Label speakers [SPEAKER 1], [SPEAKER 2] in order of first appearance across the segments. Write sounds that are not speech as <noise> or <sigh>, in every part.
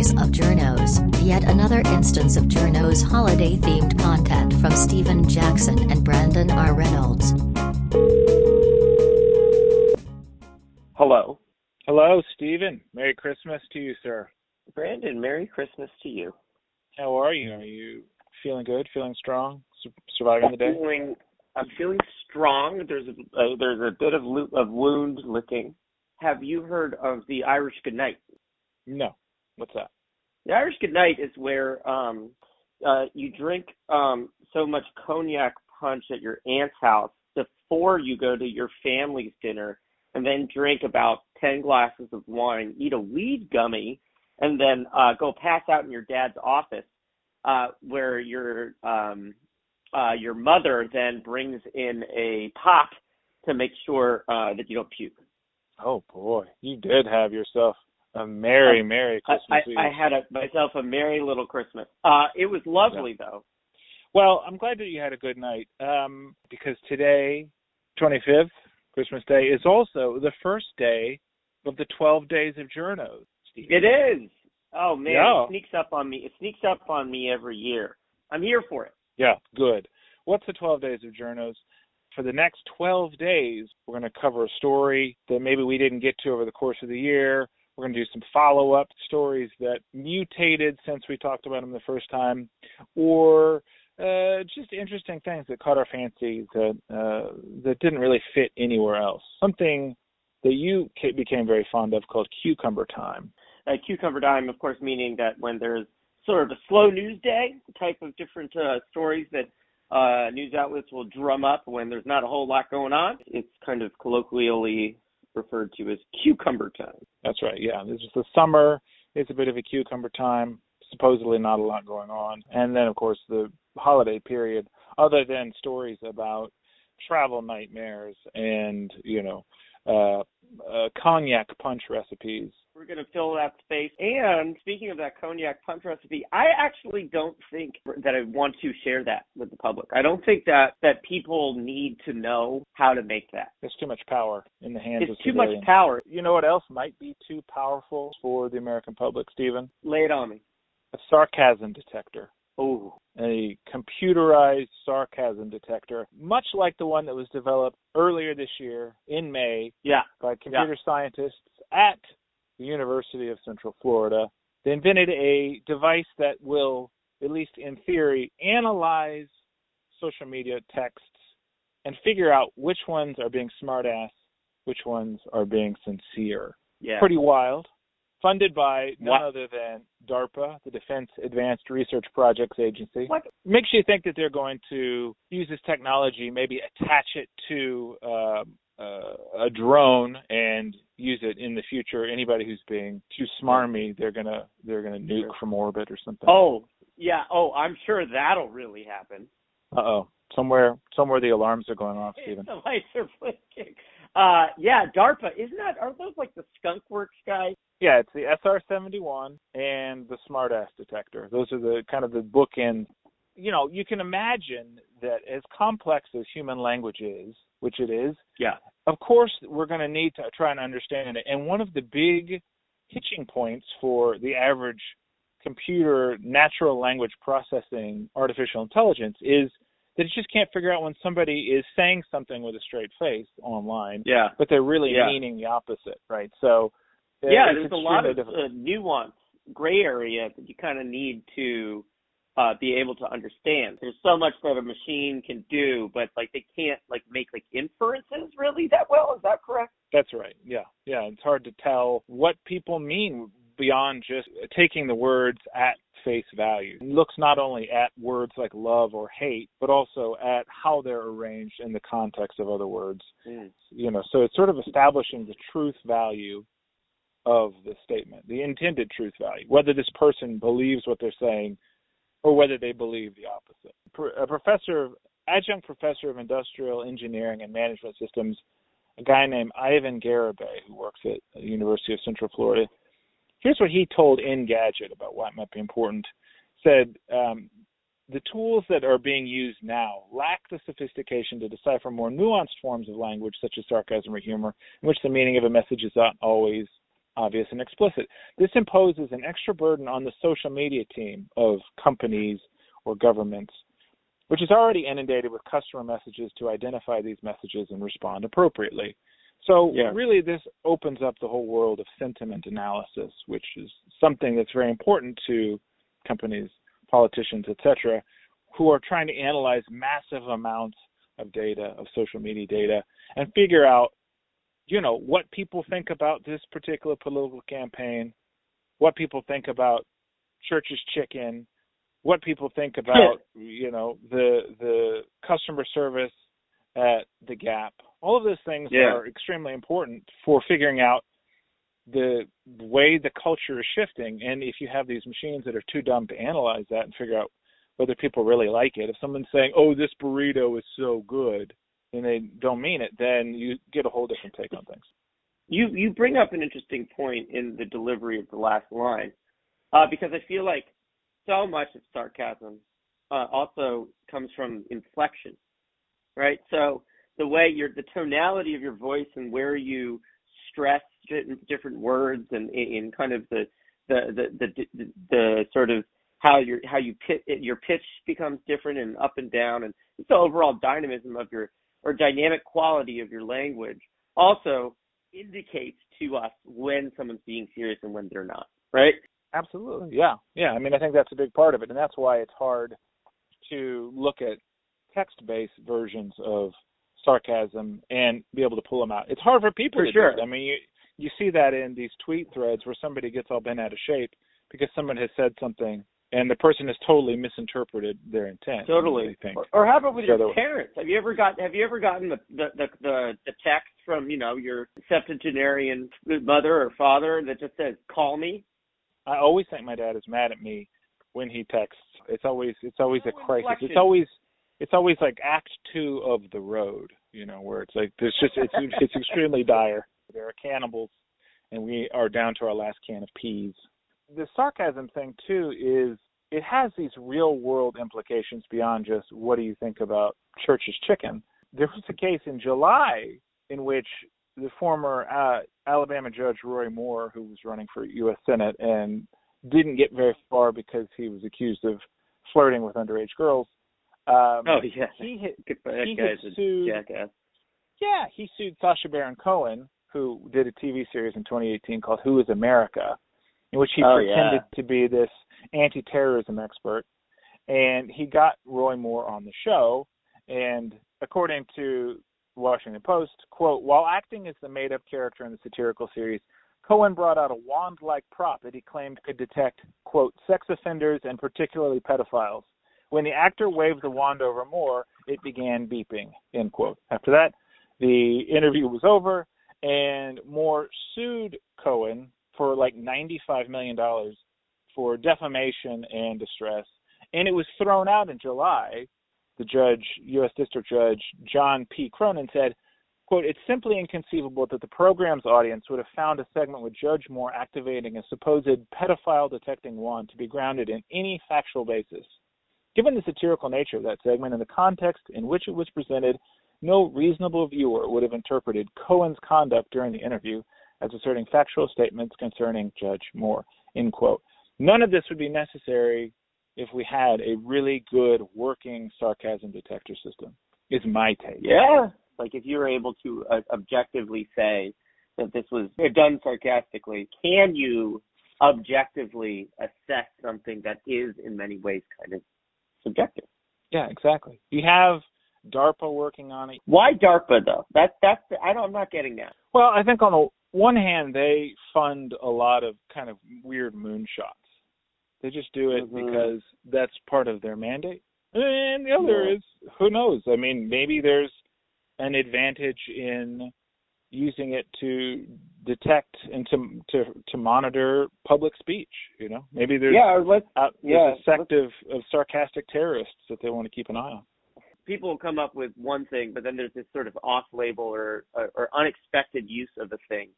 [SPEAKER 1] Days of Journos, yet another instance of Journos holiday themed content from Stephen Jackson and Brandon R. Reynolds.
[SPEAKER 2] Hello.
[SPEAKER 3] Hello, Stephen. Merry Christmas to you, sir.
[SPEAKER 2] Brandon, Merry Christmas to you.
[SPEAKER 3] How are you? Are you feeling good? Feeling strong? Su- surviving the day?
[SPEAKER 2] I'm feeling, I'm feeling strong. There's a uh, there's a bit of lo- of wound licking. Have you heard of the Irish Goodnight?
[SPEAKER 3] No. What's that?
[SPEAKER 2] The Irish Goodnight is where um uh you drink um so much cognac punch at your aunt's house before you go to your family's dinner and then drink about 10 glasses of wine, eat a weed gummy and then uh go pass out in your dad's office uh where your um uh your mother then brings in a pop to make sure uh that you don't puke.
[SPEAKER 3] Oh boy, you did have yourself a merry, merry Christmas
[SPEAKER 2] I,
[SPEAKER 3] Eve.
[SPEAKER 2] I had a, myself a merry little Christmas. Uh it was lovely though.
[SPEAKER 3] Well, I'm glad that you had a good night. Um, because today, 25th, Christmas Day, is also the first day of the 12 days of journos. Steve.
[SPEAKER 2] It is. Oh man,
[SPEAKER 3] Yeah.
[SPEAKER 2] it sneaks up on me. It sneaks up on me every year. I'm here for it.
[SPEAKER 3] Yeah, good. What's the 12 days of journos? For the next 12 days, we're going to cover a story that maybe we didn't get to over the course of the year. We're going to do some follow up stories that mutated since we talked about them the first time, or uh, just interesting things that caught our fancy that uh, that didn't really fit anywhere else. Something that you became very fond of called cucumber time.
[SPEAKER 2] Uh, cucumber time, of course, meaning that when there's sort of a slow news day, type of different uh, stories that uh, news outlets will drum up when there's not a whole lot going on. It's kind of colloquially referred to as cucumber time.
[SPEAKER 3] That's right. Yeah, this is the summer. It's a bit of a cucumber time. Supposedly not a lot going on, and then of course the holiday period. Other than stories about travel nightmares and you know uh, uh, cognac punch recipes.
[SPEAKER 2] We're going to fill that space. And speaking of that cognac punch recipe, I actually don't think that I want to share that with the public. I don't think that that people need to know how to make that.
[SPEAKER 3] There's too much power in the hands
[SPEAKER 2] It's
[SPEAKER 3] of
[SPEAKER 2] too much power.
[SPEAKER 3] You know what else might be too powerful for the American public, Stephen?
[SPEAKER 2] Lay it on me.
[SPEAKER 3] A sarcasm detector. A computerized sarcasm detector, much like the one that was developed earlier this year in May
[SPEAKER 2] yeah.
[SPEAKER 3] by computer scientists at the University of Central Florida. They invented a device that will, at least in theory, analyze social media texts and figure out which ones are being smartass, which ones are being sincere.
[SPEAKER 2] Yeah.
[SPEAKER 3] Pretty wild. Funded by none
[SPEAKER 2] What?
[SPEAKER 3] other than DARPA, the Defense Advanced Research Projects Agency
[SPEAKER 2] What?
[SPEAKER 3] makes you think that they're going to use this technology, maybe attach it to uh, uh, a drone and use it in the future. Anybody who's being too smarmy, they're gonna they're gonna nuke from orbit or something.
[SPEAKER 2] Oh, yeah. Oh, I'm sure that'll really happen.
[SPEAKER 3] Uh oh, somewhere somewhere the alarms are going off, Stephen. <laughs>
[SPEAKER 2] The lights are blinking. Uh, yeah, DARPA. Isn't that? Are those like the Skunk Works guys?
[SPEAKER 3] Yeah, it's the SR-71 and the smartass detector. Those are the kind of the bookend. You know, you can imagine that as complex as human language is, which it is,
[SPEAKER 2] Yeah.
[SPEAKER 3] of course we're going to need to try and understand it. And one of the big hitching points for the average computer natural language processing artificial intelligence is that it just can't figure out when somebody is saying something with a straight face online,
[SPEAKER 2] Yeah.
[SPEAKER 3] but they're really
[SPEAKER 2] Yeah.
[SPEAKER 3] meaning the opposite, right? So uh,
[SPEAKER 2] yeah, there's a lot of uh, nuance, gray area that you kind of need to uh, be able to understand. There's so much that a machine can do, but like they can't like make like inferences really that well. Is that correct?
[SPEAKER 3] That's right. Yeah. Yeah. It's hard to tell what people mean beyond just taking the words at face value. It looks not only at words like love or hate, but also at how they're arranged in the context of other words.
[SPEAKER 2] Mm.
[SPEAKER 3] You know, so it's sort of establishing the truth value of the statement, the intended truth value, whether this person believes what they're saying or whether they believe the opposite. A professor, adjunct professor of industrial engineering and management systems, a guy named Ivan Garibay, who works at the University of Central Florida. Here's what he told Engadget about why it might be important. Said um, the tools that are being used now lack the sophistication to decipher more nuanced forms of language, such as sarcasm or humor, in which the meaning of a message is not always obvious and explicit. This imposes an extra burden on the social media team of companies or governments, which is already inundated with customer messages to identify these messages and respond appropriately. So
[SPEAKER 2] Yeah.
[SPEAKER 3] really this opens up the whole world of sentiment analysis, which is something that's very important to companies, politicians, etc., who are trying to analyze massive amounts of data, of social media data, and figure out, you know, what people think about this particular political campaign, what people think about Church's Chicken, what people think about, you know, the the customer service at the Gap. All of those things
[SPEAKER 2] Yeah.
[SPEAKER 3] are extremely important for figuring out the way the culture is shifting. And if you have these machines that are too dumb to analyze that and figure out whether people really like it, if someone's saying, "Oh, this burrito is so good," and they don't mean it, then you get a whole different take on things.
[SPEAKER 2] You you bring up an interesting point in the delivery of the last line, uh, because I feel like so much of sarcasm uh, also comes from inflection, right? So the way your the tonality of your voice and where you stress different words and in, in kind of the the, the the the the sort of how your how you pit your pitch becomes different and up and down and the overall dynamism of your or dynamic quality of your language also indicates to us when someone's being serious and when they're not, right?
[SPEAKER 3] Absolutely. Yeah. Yeah. I mean, I think that's a big part of it. And that's why it's hard to look at text based versions of sarcasm and be able to pull them out. It's hard for people
[SPEAKER 2] For
[SPEAKER 3] to
[SPEAKER 2] sure.
[SPEAKER 3] do it. I mean, you, you see that in these tweet threads where somebody gets all bent out of shape because someone has said something and the person has totally misinterpreted their intent.
[SPEAKER 2] Totally. Or, or how about with your parents? Have you ever got have you ever gotten the the, the the the text from, you know, your septuagenarian mother or father that just says, Call me?
[SPEAKER 3] I always think my dad is mad at me when he texts. It's always it's always a crisis. It's always it's always like act two of the road, you know, where it's like there's just it's it's extremely dire. There are cannibals and we are down to our last can of peas. The sarcasm thing too is it has these real world implications beyond just what do you think about Church's chicken. There was a case in July in which the former uh, Alabama judge Roy Moore, who was running for U.S. Senate and didn't get very far because he was accused of flirting with underage girls. Um,
[SPEAKER 2] Oh yeah.
[SPEAKER 3] he hit,
[SPEAKER 2] that
[SPEAKER 3] he
[SPEAKER 2] guy's
[SPEAKER 3] had
[SPEAKER 2] a
[SPEAKER 3] sued-
[SPEAKER 2] jackass.
[SPEAKER 3] yeah, he sued Sacha Baron Cohen, who did a TV series in 2018 called Who is America, in which he
[SPEAKER 2] Oh,
[SPEAKER 3] pretended
[SPEAKER 2] yeah.
[SPEAKER 3] to be this anti-terrorism expert, and he got Roy Moore on the show. And according to Washington Post, quote, while acting as the made-up character in the satirical series, Cohen brought out a wand-like prop that he claimed could detect, quote, sex offenders and particularly pedophiles. When the actor waved the wand over Moore, it began beeping, end quote. After that, the interview was over, and Moore sued Cohen for like $95 million for defamation and distress. And it was thrown out in July. The judge, U.S. District Judge John P. Cronan said, quote, it's simply inconceivable that the program's audience would have found a segment with Judge Moore activating a supposed pedophile detecting wand to be grounded in any factual basis. Given the satirical nature of that segment and the context in which it was presented, no reasonable viewer would have interpreted Cohen's conduct during the interview as asserting factual statements concerning Judge Moore. End quote. None of this would be necessary if we had a really good working sarcasm detector system. Is my take.
[SPEAKER 2] Yeah. Like if you were able to uh, objectively say that this was done sarcastically, can you objectively assess something that is in many ways kind of subjective?
[SPEAKER 3] Yeah, exactly. You have DARPA working on it.
[SPEAKER 2] Why DARPA though? That's that's the, I don't I'm not getting that.
[SPEAKER 3] Well, I think on the one hand they fund a lot of kind of weird moonshots. They just do it
[SPEAKER 2] Mhm.
[SPEAKER 3] because that's part of their mandate. And the other
[SPEAKER 2] Yeah.
[SPEAKER 3] is who knows? I mean, maybe there's an advantage in using it to detect and to to to monitor public speech, you know? Maybe there's
[SPEAKER 2] yeah, or let's
[SPEAKER 3] out,
[SPEAKER 2] yeah,
[SPEAKER 3] there's a sect of, of sarcastic terrorists that they want to keep an eye on.
[SPEAKER 2] people will come up with one thing, but then there's this sort of off-label or, or or unexpected use of a thing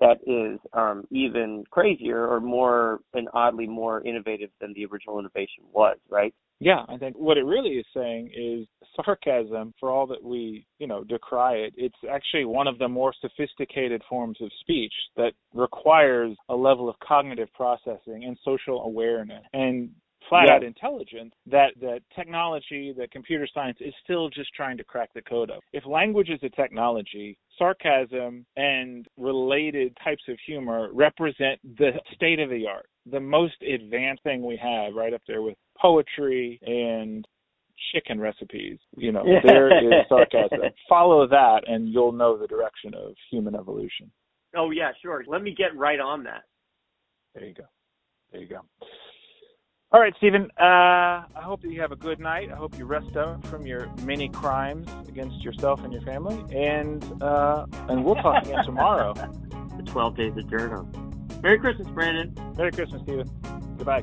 [SPEAKER 2] that is um, even crazier or more and oddly more innovative than the original innovation was, right?
[SPEAKER 3] Yeah, I think what it really is saying is sarcasm, for all that we, you know, decry it, it's actually one of the more sophisticated forms of speech that requires a level of cognitive processing and social awareness. And flat
[SPEAKER 2] Yeah.
[SPEAKER 3] out intelligence that that technology, that computer science is still just trying to crack the code of. If language is a technology, sarcasm and related types of humor represent the state of the art, the most advanced thing we have, right up there with poetry and chicken recipes. You know, there is <laughs> sarcasm. Follow that and you'll know the direction of human evolution.
[SPEAKER 2] Oh yeah, sure. Let me get right on that.
[SPEAKER 3] There you go. There you go. All right, Stephen. Uh, I hope that you have a good night. I hope you rest up from your many crimes against yourself and your family, and uh, and we'll talk again tomorrow. <laughs>
[SPEAKER 2] The 12 Days of Journal. Merry Christmas, Brandon.
[SPEAKER 3] Merry Christmas, Stephen. Goodbye.